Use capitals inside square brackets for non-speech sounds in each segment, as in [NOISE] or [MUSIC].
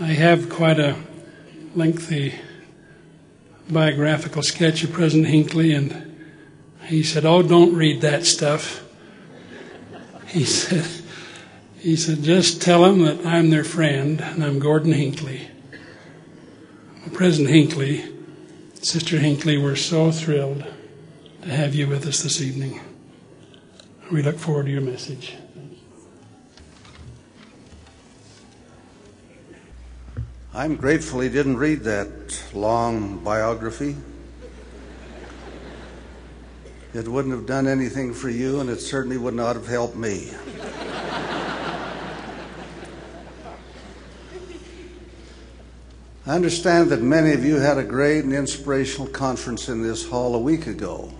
I have quite a lengthy biographical sketch of President Hinckley, and he said, "Oh, don't read that stuff." [LAUGHS] He said, "He said just tell them that I'm their friend and I'm Gordon Hinckley." President Hinckley, Sister Hinckley, we're so thrilled to have you with us this evening. We look forward to your message. I'm grateful he didn't read that long biography. It wouldn't have done anything for you, and it certainly would not have helped me. I understand that many of you had a great and inspirational conference in this hall a week ago.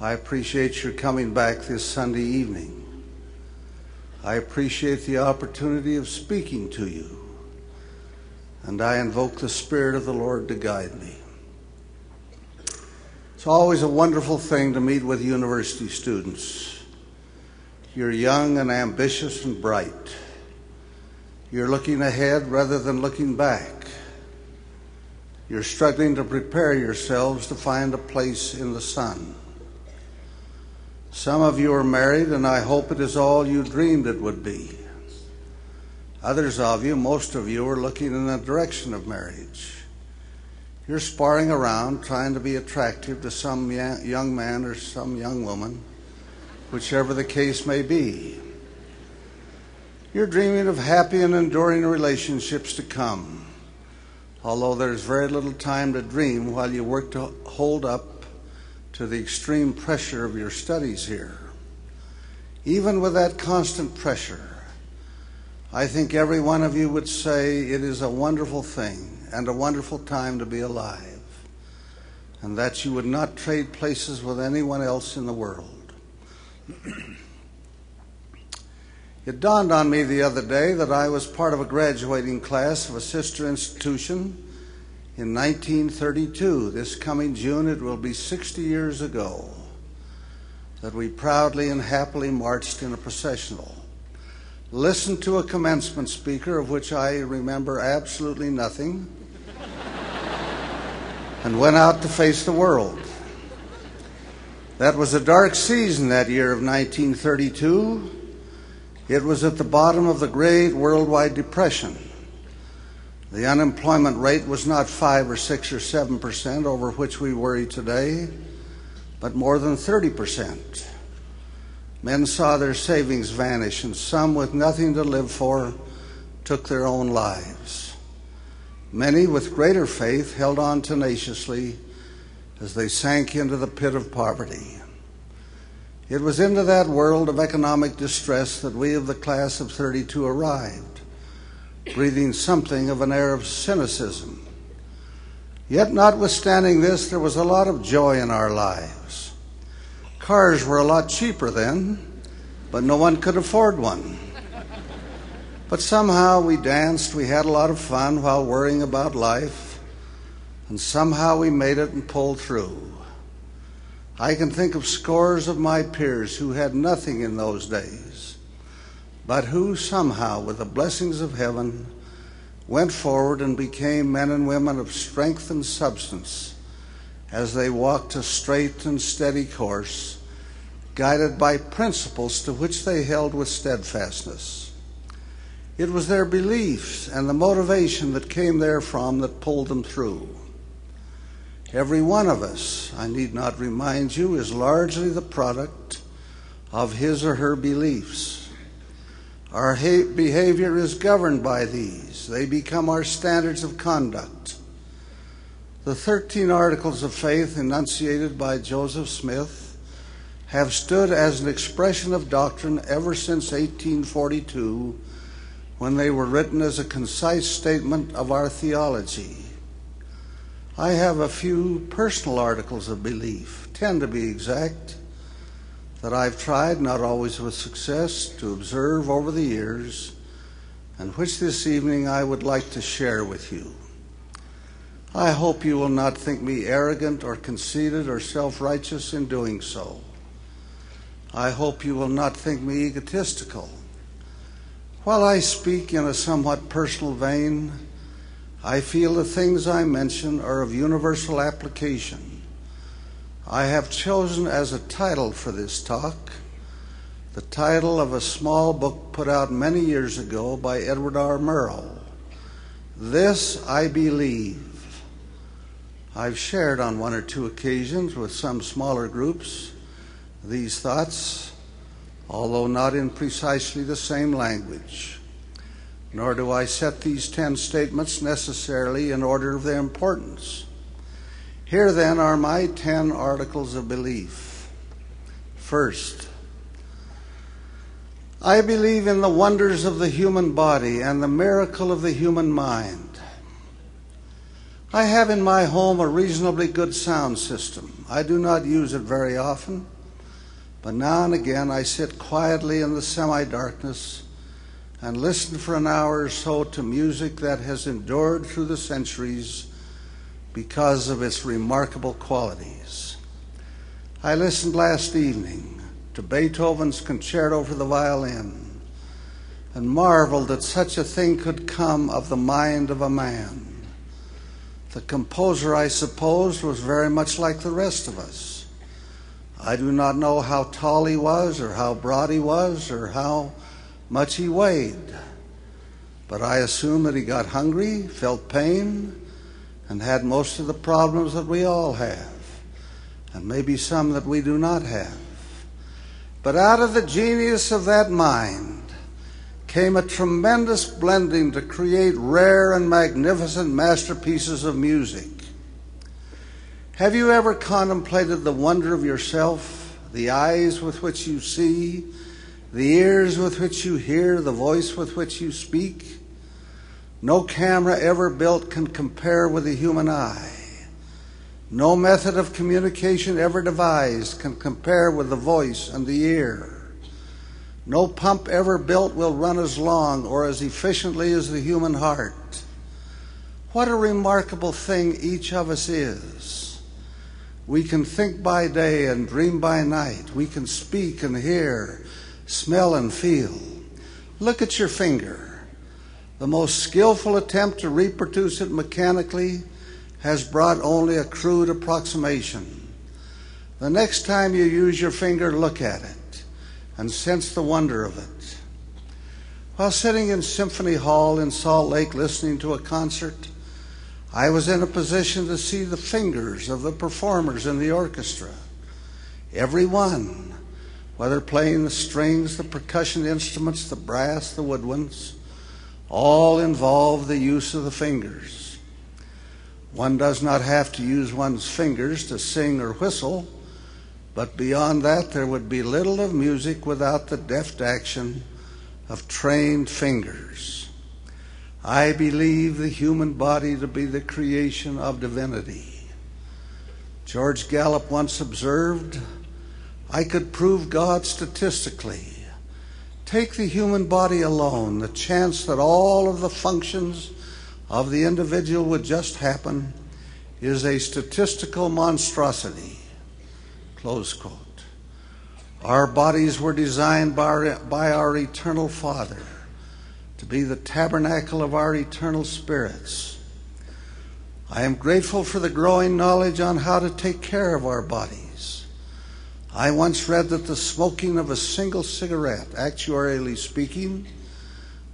I appreciate your coming back this Sunday evening. I appreciate the opportunity of speaking to you and I invoke the Spirit of the Lord to guide me. It's always a wonderful thing to meet with university students. You're young and ambitious and bright. You're looking ahead rather than looking back. You're struggling to prepare yourselves to find a place in the sun. Some of you are married, and I hope it is all you dreamed it would be. Others of you, most of you, are looking in the direction of marriage. You're sparring around, trying to be attractive to some young man or some young woman, whichever the case may be. You're dreaming of happy and enduring relationships to come, although there's very little time to dream while you work to hold up to the extreme pressure of your studies here. Even with that constant pressure, I think every one of you would say it is a wonderful thing and a wonderful time to be alive, and that you would not trade places with anyone else in the world. [CLEARS THROAT] it dawned on me the other day that I was part of a graduating class of a sister institution in 1932. This coming June, it will be 60 years ago that we proudly and happily marched in a processional listened to a commencement speaker of which I remember absolutely nothing, and went out to face the world. That was a dark season that year of 1932. It was at the bottom of the great worldwide depression. The unemployment rate was not 5 or 6 or 7 percent, over which we worry today, but more than 30 percent. Men saw their savings vanish, and some with nothing to live for took their own lives. Many with greater faith held on tenaciously as they sank into the pit of poverty. It was into that world of economic distress that we of the class of 32 arrived, breathing something of an air of cynicism. Yet, notwithstanding this, there was a lot of joy in our lives. Cars were a lot cheaper then, but no one could afford one. But somehow we danced, we had a lot of fun while worrying about life, and somehow we made it and pulled through. I can think of scores of my peers who had nothing in those days, but who somehow, with the blessings of heaven, went forward and became men and women of strength and substance as they walked a straight and steady course, guided by principles to which they held with steadfastness. It was their beliefs and the motivation that came therefrom that pulled them through. Every one of us, I need not remind you, is largely the product of his or her beliefs. Our behavior is governed by these, they become our standards of conduct. The 13 Articles of Faith enunciated by Joseph Smith have stood as an expression of doctrine ever since 1842 when they were written as a concise statement of our theology. I have a few personal articles of belief, 10 to be exact, that I've tried, not always with success, to observe over the years, and which this evening I would like to share with you. I hope you will not think me arrogant or conceited or self righteous in doing so. I hope you will not think me egotistical. While I speak in a somewhat personal vein, I feel the things I mention are of universal application. I have chosen as a title for this talk the title of a small book put out many years ago by Edward R. Murrow. This I believe. I've shared on one or two occasions with some smaller groups these thoughts, although not in precisely the same language. Nor do I set these ten statements necessarily in order of their importance. Here then are my ten articles of belief. First, I believe in the wonders of the human body and the miracle of the human mind. I have in my home a reasonably good sound system. I do not use it very often, but now and again I sit quietly in the semi darkness and listen for an hour or so to music that has endured through the centuries because of its remarkable qualities. I listened last evening to Beethoven's Concerto for the Violin and marveled that such a thing could come of the mind of a man. The composer, I suppose, was very much like the rest of us. I do not know how tall he was, or how broad he was, or how much he weighed, but I assume that he got hungry, felt pain, and had most of the problems that we all have, and maybe some that we do not have. But out of the genius of that mind came a tremendous blending to create rare and magnificent masterpieces of music. Have you ever contemplated the wonder of yourself, the eyes with which you see, the ears with which you hear, the voice with which you speak? No camera ever built can compare with the human eye. No method of communication ever devised can compare with the voice and the ear. No pump ever built will run as long or as efficiently as the human heart. What a remarkable thing each of us is. We can think by day and dream by night. We can speak and hear, smell and feel. Look at your finger. The most skillful attempt to reproduce it mechanically has brought only a crude approximation. The next time you use your finger, look at it and sense the wonder of it. While sitting in Symphony Hall in Salt Lake listening to a concert, I was in a position to see the fingers of the performers in the orchestra. Every one, whether playing the strings, the percussion instruments, the brass, the woodwinds, all involve the use of the fingers. One does not have to use one's fingers to sing or whistle, but beyond that, there would be little of music without the deft action of trained fingers. I believe the human body to be the creation of divinity. George Gallup once observed, I could prove God statistically. Take the human body alone, the chance that all of the functions of the individual would just happen is a statistical monstrosity. Close quote. Our bodies were designed by our, by our eternal Father to be the tabernacle of our eternal spirits. I am grateful for the growing knowledge on how to take care of our bodies. I once read that the smoking of a single cigarette, actuarially speaking,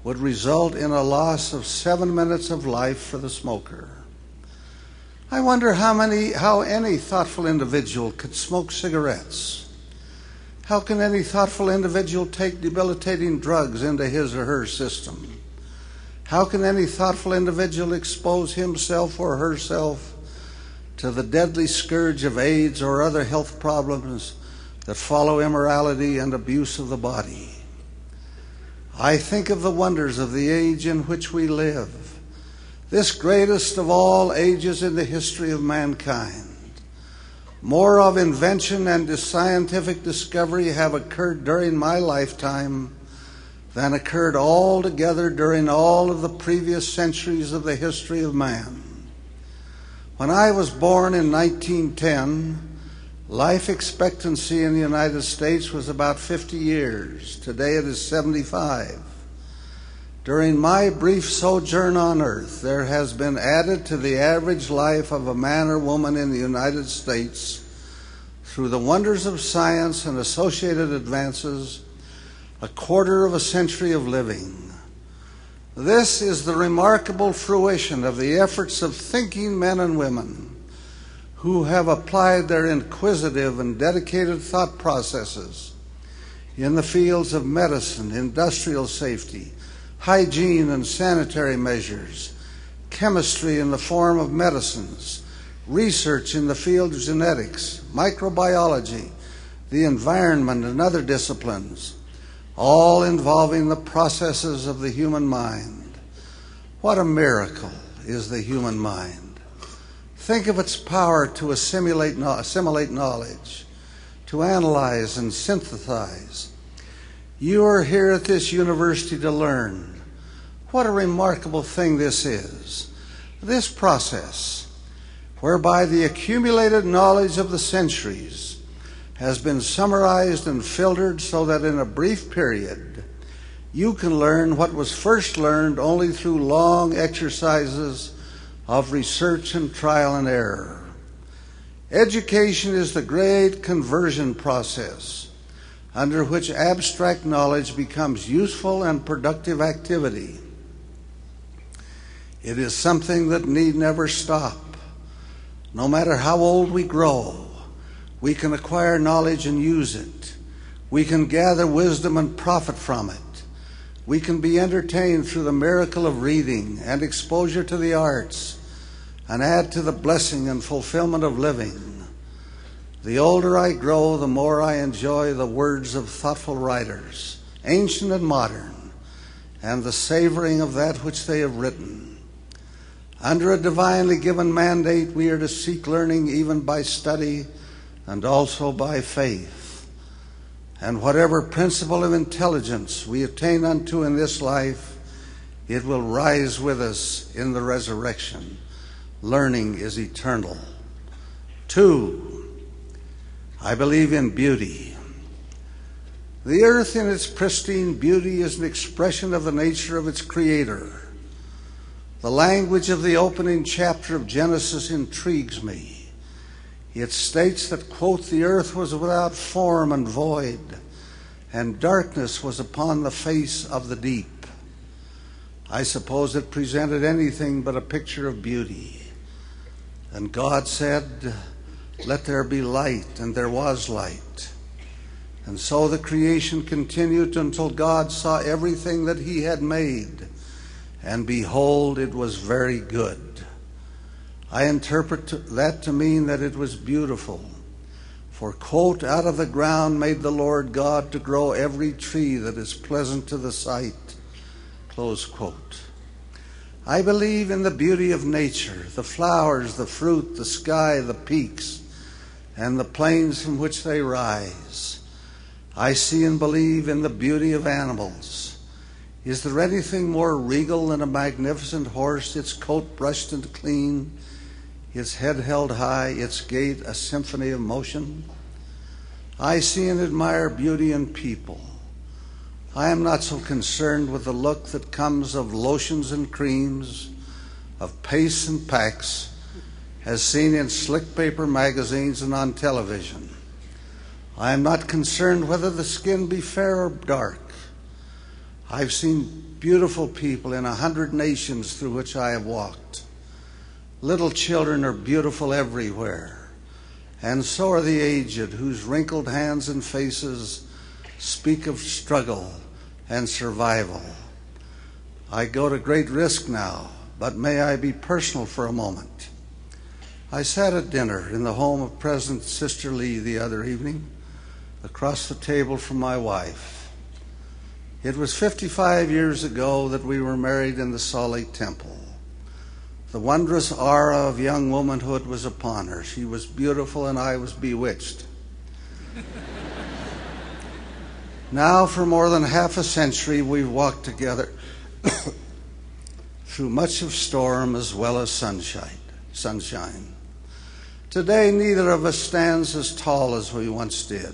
would result in a loss of seven minutes of life for the smoker. I wonder how many, how any thoughtful individual could smoke cigarettes. How can any thoughtful individual take debilitating drugs into his or her system? How can any thoughtful individual expose himself or herself to the deadly scourge of AIDS or other health problems that follow immorality and abuse of the body? I think of the wonders of the age in which we live, this greatest of all ages in the history of mankind. More of invention and scientific discovery have occurred during my lifetime than occurred altogether during all of the previous centuries of the history of man. When I was born in 1910, Life expectancy in the United States was about 50 years. Today it is 75. During my brief sojourn on earth, there has been added to the average life of a man or woman in the United States through the wonders of science and associated advances a quarter of a century of living. This is the remarkable fruition of the efforts of thinking men and women who have applied their inquisitive and dedicated thought processes in the fields of medicine, industrial safety, hygiene and sanitary measures, chemistry in the form of medicines, research in the field of genetics, microbiology, the environment, and other disciplines, all involving the processes of the human mind. What a miracle is the human mind! Think of its power to assimilate, assimilate knowledge, to analyze and synthesize. You are here at this university to learn. What a remarkable thing this is. This process, whereby the accumulated knowledge of the centuries has been summarized and filtered so that in a brief period you can learn what was first learned only through long exercises of research and trial and error. Education is the great conversion process under which abstract knowledge becomes useful and productive activity. It is something that need never stop. No matter how old we grow, we can acquire knowledge and use it. We can gather wisdom and profit from it. We can be entertained through the miracle of reading and exposure to the arts and add to the blessing and fulfillment of living. The older I grow, the more I enjoy the words of thoughtful writers, ancient and modern, and the savoring of that which they have written. Under a divinely given mandate, we are to seek learning even by study and also by faith. And whatever principle of intelligence we attain unto in this life, it will rise with us in the resurrection. Learning is eternal. Two, I believe in beauty. The earth in its pristine beauty is an expression of the nature of its creator. The language of the opening chapter of Genesis intrigues me. It states that, quote, the earth was without form and void, and darkness was upon the face of the deep. I suppose it presented anything but a picture of beauty. And God said, Let there be light, and there was light. And so the creation continued until God saw everything that He had made, and behold, it was very good. I interpret that to mean that it was beautiful. For, quote, out of the ground made the Lord God to grow every tree that is pleasant to the sight, close quote. I believe in the beauty of nature, the flowers, the fruit, the sky, the peaks, and the plains from which they rise. I see and believe in the beauty of animals. Is there anything more regal than a magnificent horse, its coat brushed and clean? its head held high, its gait a symphony of motion. I see and admire beauty in people. I am not so concerned with the look that comes of lotions and creams, of pace and packs, as seen in slick paper magazines and on television. I am not concerned whether the skin be fair or dark. I've seen beautiful people in a hundred nations through which I have walked. Little children are beautiful everywhere, and so are the aged, whose wrinkled hands and faces speak of struggle and survival. I go to great risk now, but may I be personal for a moment. I sat at dinner in the home of President Sister Lee the other evening, across the table from my wife. It was 55 years ago that we were married in the Lake Temple. The wondrous aura of young womanhood was upon her. She was beautiful, and I was bewitched. [LAUGHS] now, for more than half a century, we've walked together [COUGHS] through much of storm as well as sunshine. Sunshine. Today, neither of us stands as tall as we once did,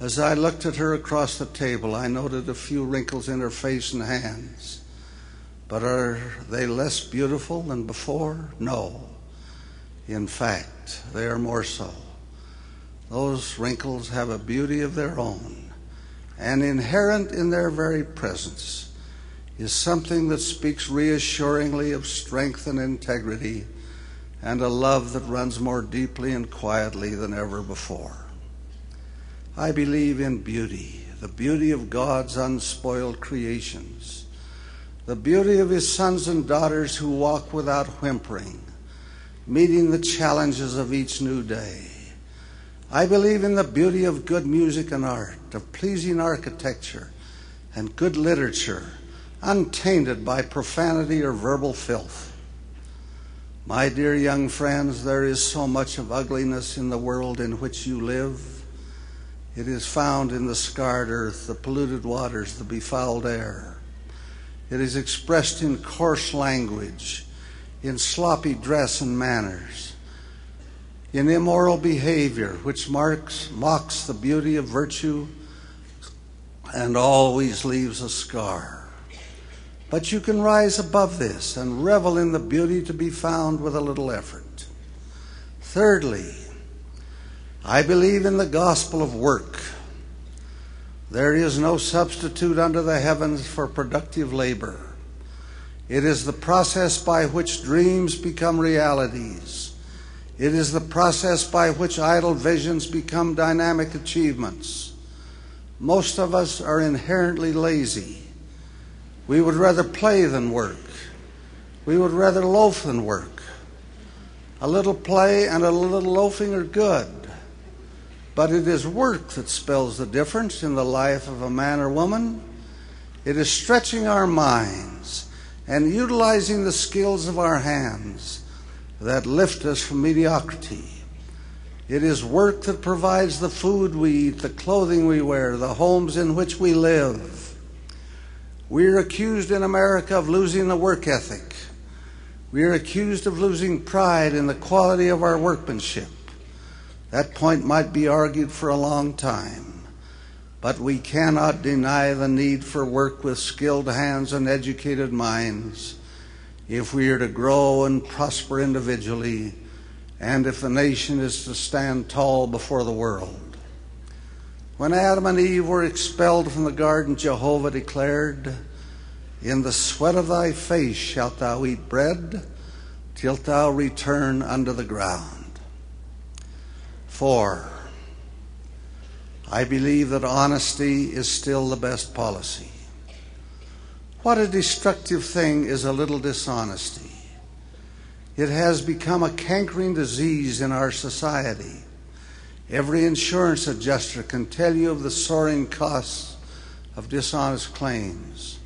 As I looked at her across the table, I noted a few wrinkles in her face and hands. But are they less beautiful than before? No. In fact, they are more so. Those wrinkles have a beauty of their own, and inherent in their very presence is something that speaks reassuringly of strength and integrity and a love that runs more deeply and quietly than ever before. I believe in beauty, the beauty of God's unspoiled creations, the beauty of His sons and daughters who walk without whimpering, meeting the challenges of each new day. I believe in the beauty of good music and art, of pleasing architecture and good literature, untainted by profanity or verbal filth. My dear young friends, there is so much of ugliness in the world in which you live. It is found in the scarred earth, the polluted waters, the befouled air. It is expressed in coarse language, in sloppy dress and manners, in immoral behavior, which marks, mocks the beauty of virtue and always leaves a scar. But you can rise above this and revel in the beauty to be found with a little effort. Thirdly, I believe in the gospel of work. There is no substitute under the heavens for productive labor. It is the process by which dreams become realities. It is the process by which idle visions become dynamic achievements. Most of us are inherently lazy. We would rather play than work. We would rather loaf than work. A little play and a little loafing are good. But it is work that spells the difference in the life of a man or woman. It is stretching our minds and utilizing the skills of our hands that lift us from mediocrity. It is work that provides the food we eat, the clothing we wear, the homes in which we live. We are accused in America of losing the work ethic. We are accused of losing pride in the quality of our workmanship. That point might be argued for a long time, but we cannot deny the need for work with skilled hands and educated minds if we are to grow and prosper individually and if the nation is to stand tall before the world. When Adam and Eve were expelled from the garden, Jehovah declared, In the sweat of thy face shalt thou eat bread till thou return unto the ground. Four, I believe that honesty is still the best policy. What a destructive thing is a little dishonesty. It has become a cankering disease in our society. Every insurance adjuster can tell you of the soaring costs of dishonest claims.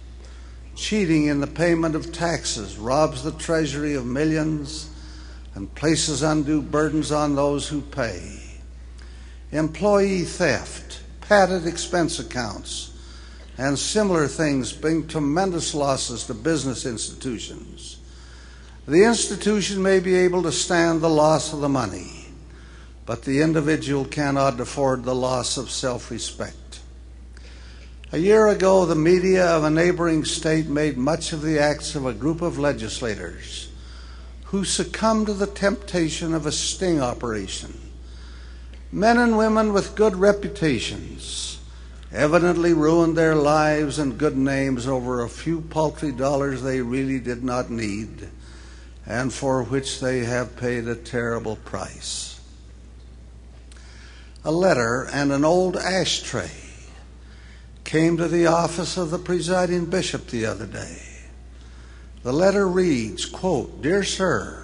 Cheating in the payment of taxes robs the treasury of millions and places undue burdens on those who pay employee theft, padded expense accounts, and similar things bring tremendous losses to business institutions. The institution may be able to stand the loss of the money, but the individual cannot afford the loss of self respect. A year ago, the media of a neighboring state made much of the acts of a group of legislators who succumbed to the temptation of a sting operation Men and women with good reputations evidently ruined their lives and good names over a few paltry dollars they really did not need and for which they have paid a terrible price. A letter and an old ashtray came to the office of the presiding bishop the other day. The letter reads, quote, Dear Sir,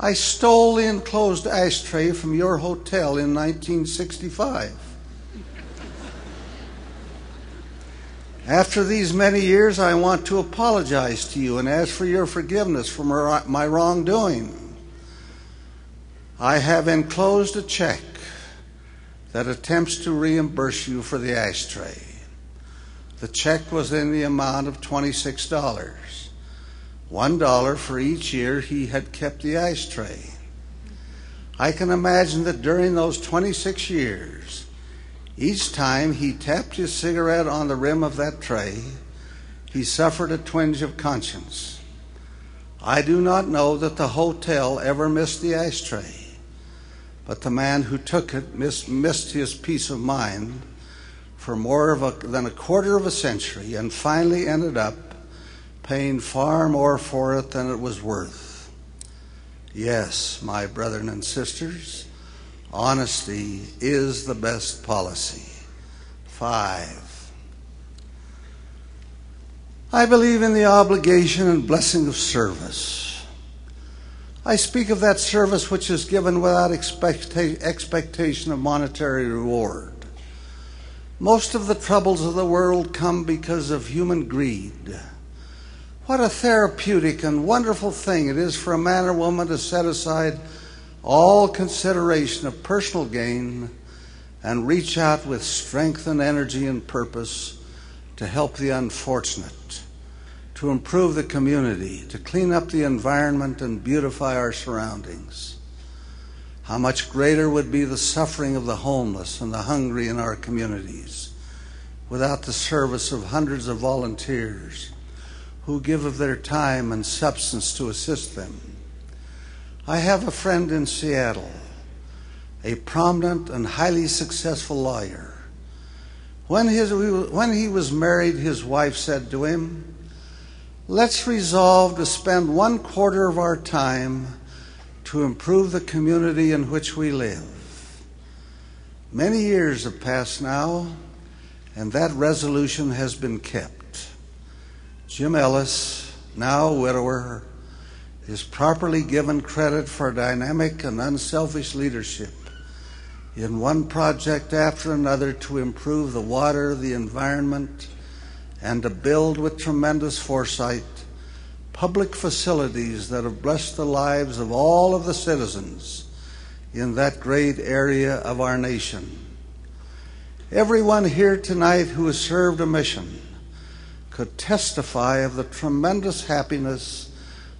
I stole the enclosed ashtray from your hotel in 1965. After these many years, I want to apologize to you and ask for your forgiveness for my wrongdoing. I have enclosed a check that attempts to reimburse you for the ashtray. The check was in the amount of $26 one dollar for each year he had kept the ashtray. I can imagine that during those 26 years, Each time he tapped his cigarette on the rim of that tray, he suffered a twinge of conscience. I do not know that the hotel ever missed the ashtray, but the man who took it missed, missed his peace of mind for more a, than a quarter of a century and finally ended up paying far more for it than it was worth. Yes, my brethren and sisters, honesty is the best policy. Five. I believe in the obligation and blessing of service. I speak of that service which is given without expecta- expectation of monetary reward. Most of the troubles of the world come because of human greed. What a therapeutic and wonderful thing it is for a man or woman to set aside all consideration of personal gain and reach out with strength and energy and purpose to help the unfortunate, to improve the community, to clean up the environment and beautify our surroundings. How much greater would be the suffering of the homeless and the hungry in our communities without the service of hundreds of volunteers who give of their time and substance to assist them. I have a friend in Seattle, a prominent and highly successful lawyer. When, his, when he was married, his wife said to him, Let's resolve to spend one quarter of our time to improve the community in which we live. Many years have passed now, and that resolution has been kept. Jim Ellis, now a widower, is properly given credit for dynamic and unselfish leadership in one project after another to improve the water, the environment, and to build with tremendous foresight public facilities that have blessed the lives of all of the citizens in that great area of our nation. Everyone here tonight who has served a mission could testify of the tremendous happiness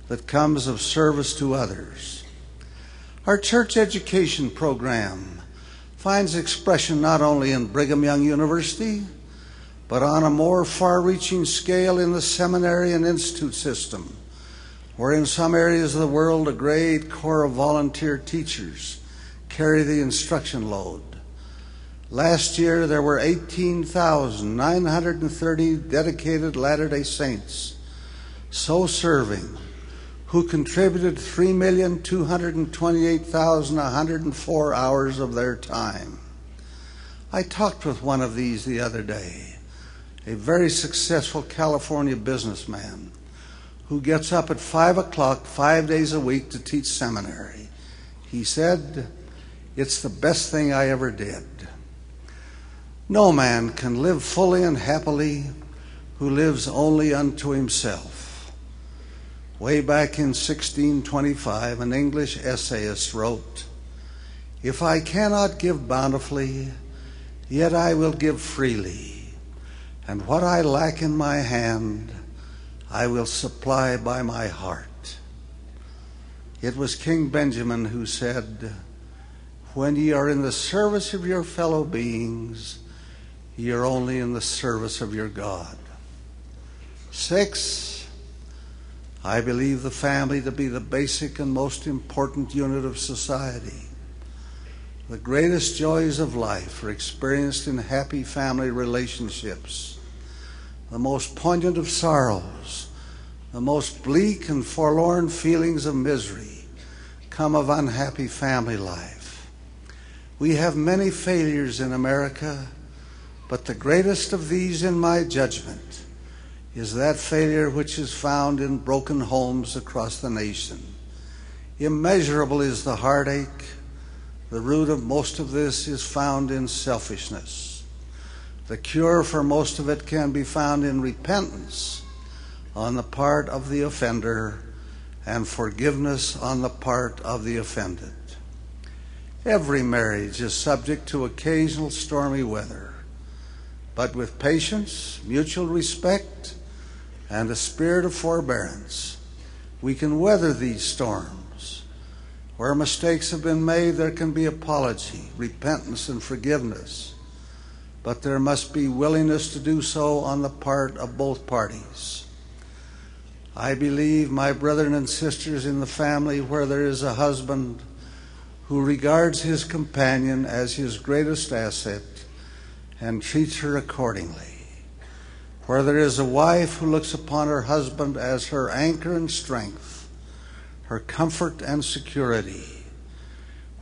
that comes of service to others. Our church education program finds expression not only in Brigham Young University, but on a more far reaching scale in the seminary and institute system, where in some areas of the world a great corps of volunteer teachers carry the instruction load. Last year, there were 18,930 dedicated Latter day Saints so serving who contributed 3,228,104 hours of their time. I talked with one of these the other day, a very successful California businessman who gets up at 5 o'clock five days a week to teach seminary. He said, It's the best thing I ever did. No man can live fully and happily who lives only unto himself. Way back in 1625, an English essayist wrote, If I cannot give bountifully, yet I will give freely, and what I lack in my hand, I will supply by my heart. It was King Benjamin who said, When ye are in the service of your fellow beings, you're only in the service of your God. Six, I believe the family to be the basic and most important unit of society. The greatest joys of life are experienced in happy family relationships. The most poignant of sorrows, the most bleak and forlorn feelings of misery come of unhappy family life. We have many failures in America but the greatest of these, in my judgment, is that failure which is found in broken homes across the nation. Immeasurable is the heartache. The root of most of this is found in selfishness. The cure for most of it can be found in repentance on the part of the offender and forgiveness on the part of the offended. Every marriage is subject to occasional stormy weather. But with patience, mutual respect, and a spirit of forbearance, we can weather these storms. Where mistakes have been made, there can be apology, repentance, and forgiveness. But there must be willingness to do so on the part of both parties. I believe, my brethren and sisters, in the family where there is a husband who regards his companion as his greatest asset and treats her accordingly, where there is a wife who looks upon her husband as her anchor and strength, her comfort and security,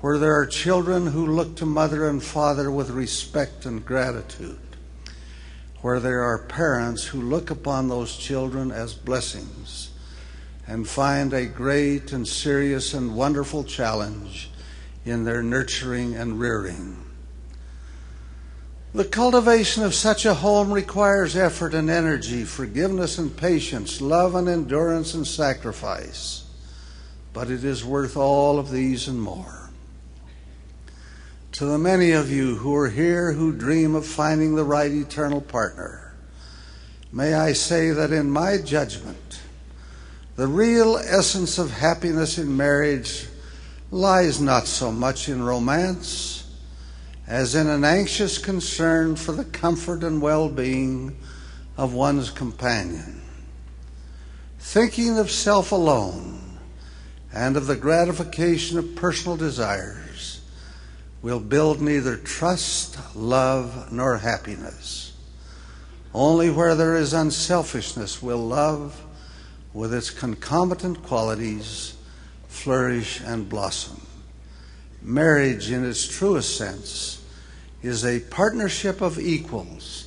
where there are children who look to mother and father with respect and gratitude where there are parents who look upon those children as blessings and find a great and serious and wonderful challenge in their nurturing and rearing. The cultivation of such a home requires effort and energy, forgiveness and patience, love and endurance and sacrifice. But it is worth all of these and more. To the many of you who are here who dream of finding the right eternal partner, may I say that in my judgment, the real essence of happiness in marriage lies not so much in romance as in an anxious concern for the comfort and well being of one's companion. Thinking of self alone and of the gratification of personal desires will build neither trust, love, nor happiness. Only where there is unselfishness will love, with its concomitant qualities, flourish and blossom. Marriage, in its truest sense, is a partnership of equals,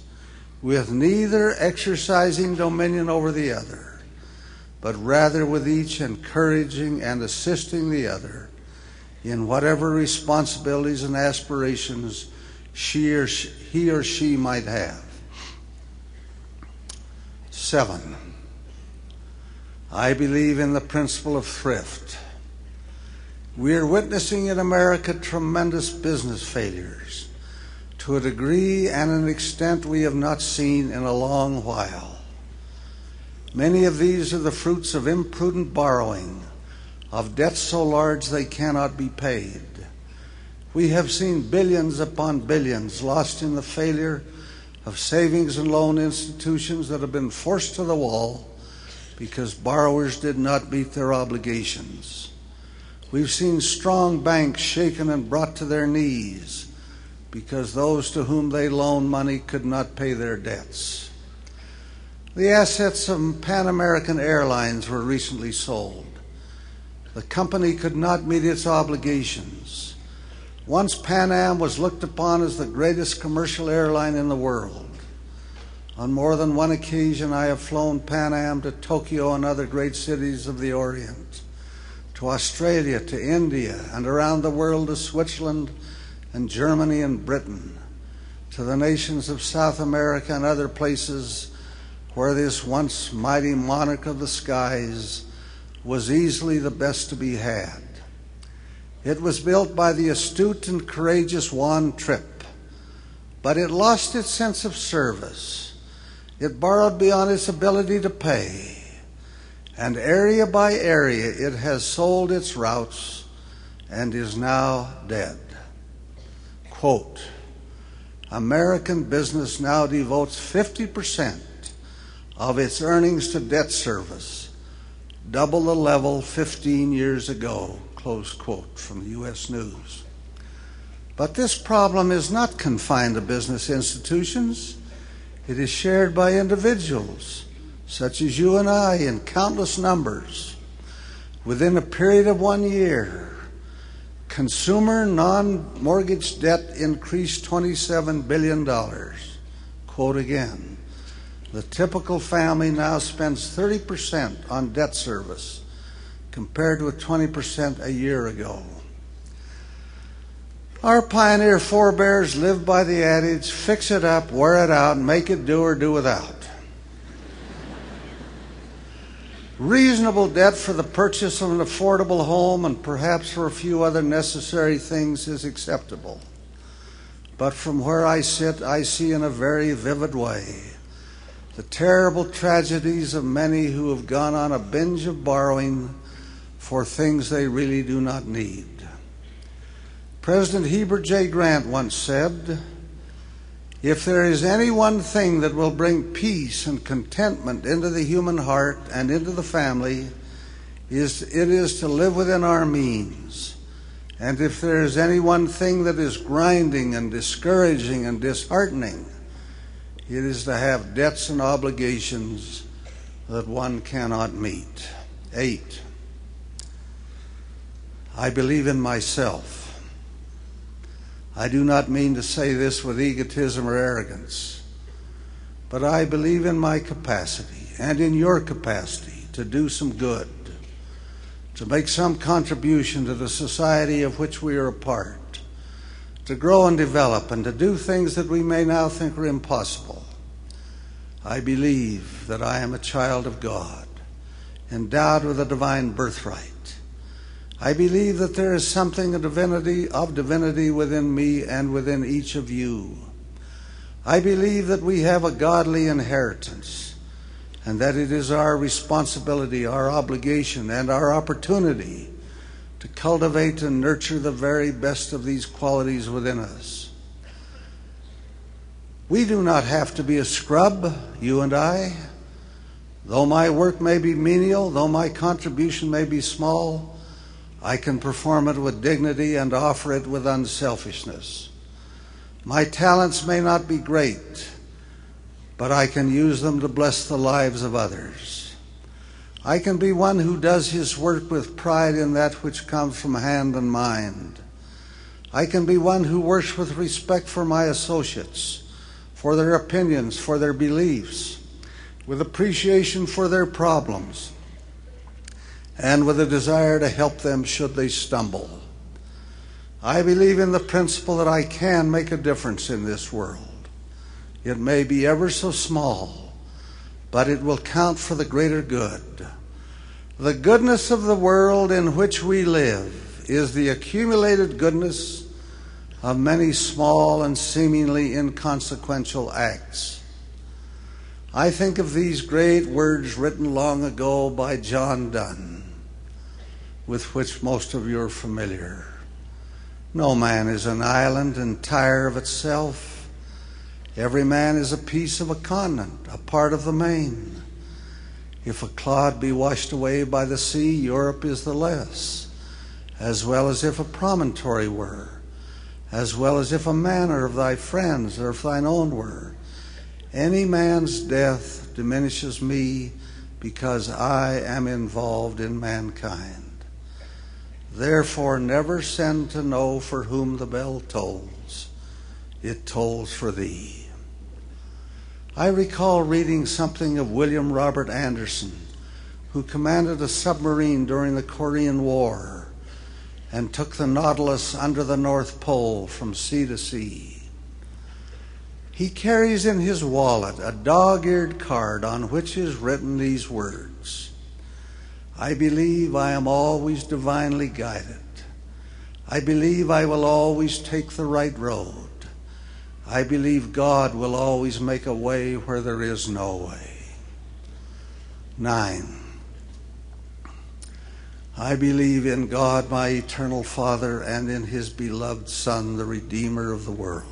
with neither exercising dominion over the other, but rather with each encouraging and assisting the other in whatever responsibilities and aspirations she or she, he or she might have. Seven, I believe in the principle of thrift. We are witnessing in America tremendous business failures to a degree and an extent we have not seen in a long while. Many of these are the fruits of imprudent borrowing of debts so large they cannot be paid. We have seen billions upon billions lost in the failure of savings and loan institutions that have been forced to the wall because borrowers did not meet their obligations. We've seen strong banks shaken and brought to their knees because those to whom they loaned money could not pay their debts. The assets of Pan American Airlines were recently sold. The company could not meet its obligations. Once Pan Am was looked upon as the greatest commercial airline in the world. On more than one occasion, I have flown Pan Am to Tokyo and other great cities of the Orient, to Australia, to India, and around the world to Switzerland and Germany and Britain, to the nations of South America and other places where this once mighty monarch of the skies was easily the best to be had. It was built by the astute and courageous Juan Trippe, but it lost its sense of service. It borrowed beyond its ability to pay, and area by area it has sold its routes and is now dead. Quote American business now devotes 50% of its earnings to debt service double the level 15 years ago. Close quote from the U.S. News. But this problem is not confined to business institutions. It is shared by individuals, such as you and I, in countless numbers. Within a period of one year, consumer non mortgage debt increased $27 billion. Quote again the typical family now spends 30% on debt service compared with 20% a year ago. Our pioneer forebears lived by the adage fix it up, wear it out, make it do or do without. Reasonable debt for the purchase of an affordable home and perhaps for a few other necessary things is acceptable. But from where I sit, I see in a very vivid way the terrible tragedies of many who have gone on a binge of borrowing for things they really do not need. President Heber J. Grant once said, If there is any one thing that will bring peace and contentment into the human heart and into the family, is, it is to live within our means. And if there is any one thing that is grinding and discouraging and disheartening, it is to have debts and obligations that one cannot meet. Eight, I believe in myself. I do not mean to say this with egotism or arrogance, but I believe in my capacity and in your capacity to do some good, to make some contribution to the society of which we are a part, to grow and develop, and to do things that we may now think are impossible. I believe that I am a child of God, endowed with a divine birthright I believe that there is something of divinity, of divinity within me and within each of you. I believe that we have a godly inheritance and that it is our responsibility, our obligation, and our opportunity to cultivate and nurture the very best of these qualities within us. We do not have to be a scrub, you and I. Though my work may be menial, though my contribution may be small, I can perform it with dignity and offer it with unselfishness. My talents may not be great, but I can use them to bless the lives of others. I can be one who does his work with pride in that which comes from hand and mind. I can be one who works with respect for my associates, for their opinions, for their beliefs, with appreciation for their problems and with a desire to help them should they stumble. I believe in the principle that I can make a difference in this world. It may be ever so small, but it will count for the greater good. The goodness of the world in which we live is the accumulated goodness of many small and seemingly inconsequential acts. I think of these great words written long ago by John Donne with which most of you are familiar. No man is an island entire of itself. Every man is a piece of a continent, a part of the main. If a clod be washed away by the sea, Europe is the less, as well as if a promontory were, as well as if a manor of thy friends or of thine own were. Any man's death diminishes me because I am involved in mankind. Therefore, never send to know for whom the bell tolls. It tolls for thee. I recall reading something of William Robert Anderson, who commanded a submarine during the Korean War and took the Nautilus under the North Pole from sea to sea. He carries in his wallet a dog eared card on which is written these words I believe I am always divinely guided. I believe I will always take the right road. I believe God will always make a way where there is no way. Nine. I believe in God, my eternal Father, and in his beloved Son, the Redeemer of the world.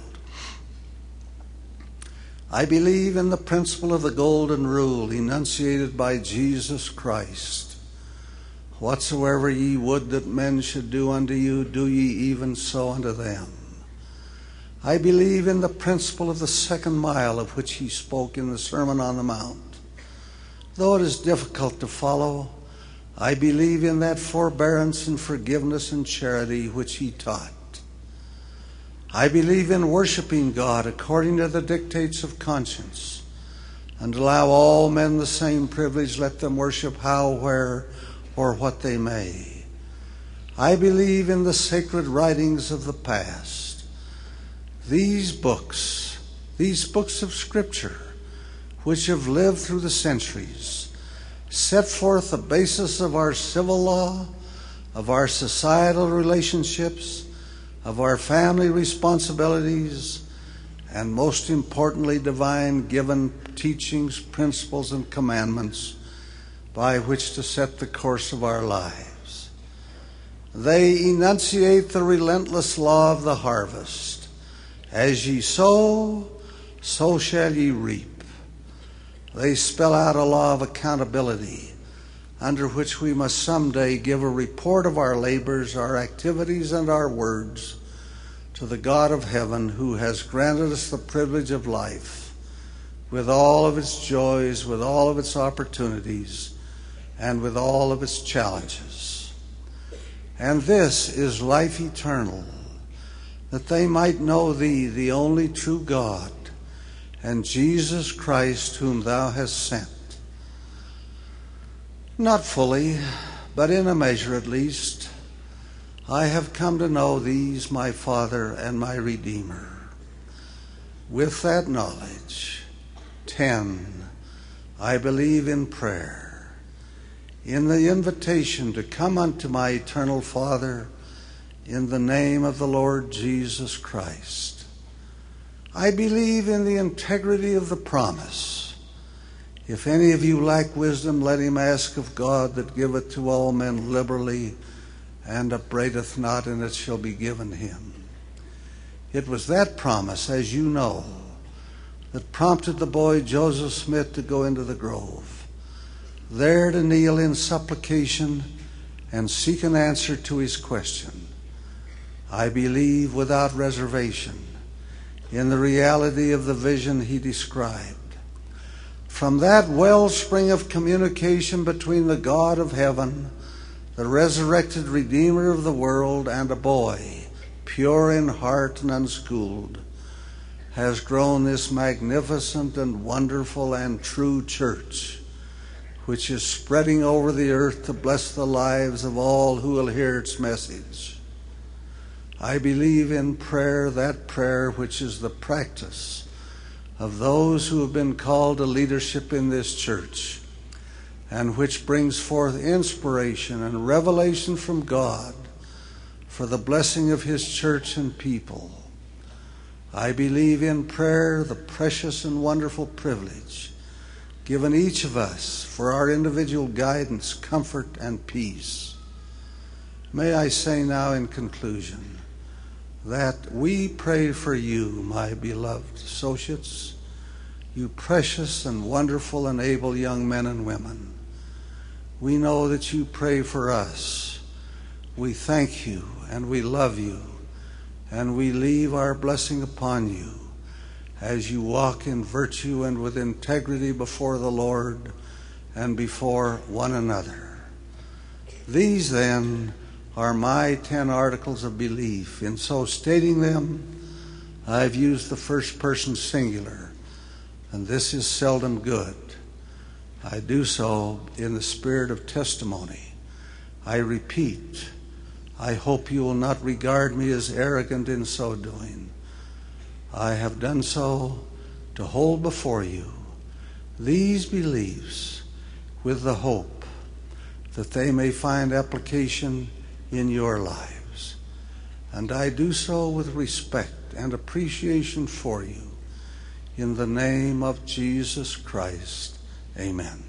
I believe in the principle of the Golden Rule enunciated by Jesus Christ Whatsoever ye would that men should do unto you, do ye even so unto them. I believe in the principle of the second mile of which he spoke in the Sermon on the Mount. Though it is difficult to follow, I believe in that forbearance and forgiveness and charity which he taught. I believe in worshiping God according to the dictates of conscience and allow all men the same privilege, let them worship how, where, or what they may. I believe in the sacred writings of the past. These books, these books of Scripture, which have lived through the centuries, set forth the basis of our civil law, of our societal relationships, of our family responsibilities, and most importantly, divine given teachings, principles, and commandments by which to set the course of our lives. They enunciate the relentless law of the harvest. As ye sow, so shall ye reap. They spell out a law of accountability under which we must someday give a report of our labors, our activities, and our words to the God of heaven who has granted us the privilege of life with all of its joys, with all of its opportunities, and with all of its challenges. And this is life eternal, that they might know Thee, the only true God, and Jesus Christ, whom Thou hast sent. Not fully, but in a measure at least, I have come to know These, my Father and my Redeemer. With that knowledge, 10. I believe in prayer, in the invitation to come unto my eternal Father in the name of the Lord Jesus Christ. I believe in the integrity of the promise. If any of you lack wisdom, let him ask of God that giveth to all men liberally and upbraideth not, and it shall be given him. It was that promise, as you know, that prompted the boy Joseph Smith to go into the grove, there to kneel in supplication and seek an answer to his question. I believe without reservation in the reality of the vision he described. From that wellspring of communication between the God of heaven, the resurrected Redeemer of the world, and a boy, pure in heart and unschooled, has grown this magnificent and wonderful and true church, which is spreading over the earth to bless the lives of all who will hear its message. I believe in prayer, that prayer which is the practice of those who have been called to leadership in this church, and which brings forth inspiration and revelation from God for the blessing of His church and people. I believe in prayer, the precious and wonderful privilege given each of us for our individual guidance, comfort, and peace. May I say now in conclusion that we pray for you, my beloved associates, you precious and wonderful and able young men and women. We know that you pray for us. We thank you and we love you and we leave our blessing upon you as you walk in virtue and with integrity before the Lord and before one another. These, then, are my ten articles of belief. In so stating them, I've used the first person singular, and this is seldom good. I do so in the spirit of testimony. I repeat, I hope you will not regard me as arrogant in so doing. I have done so to hold before you these beliefs with the hope that they may find application in your lives. And I do so with respect and appreciation for you. In the name of Jesus Christ, amen.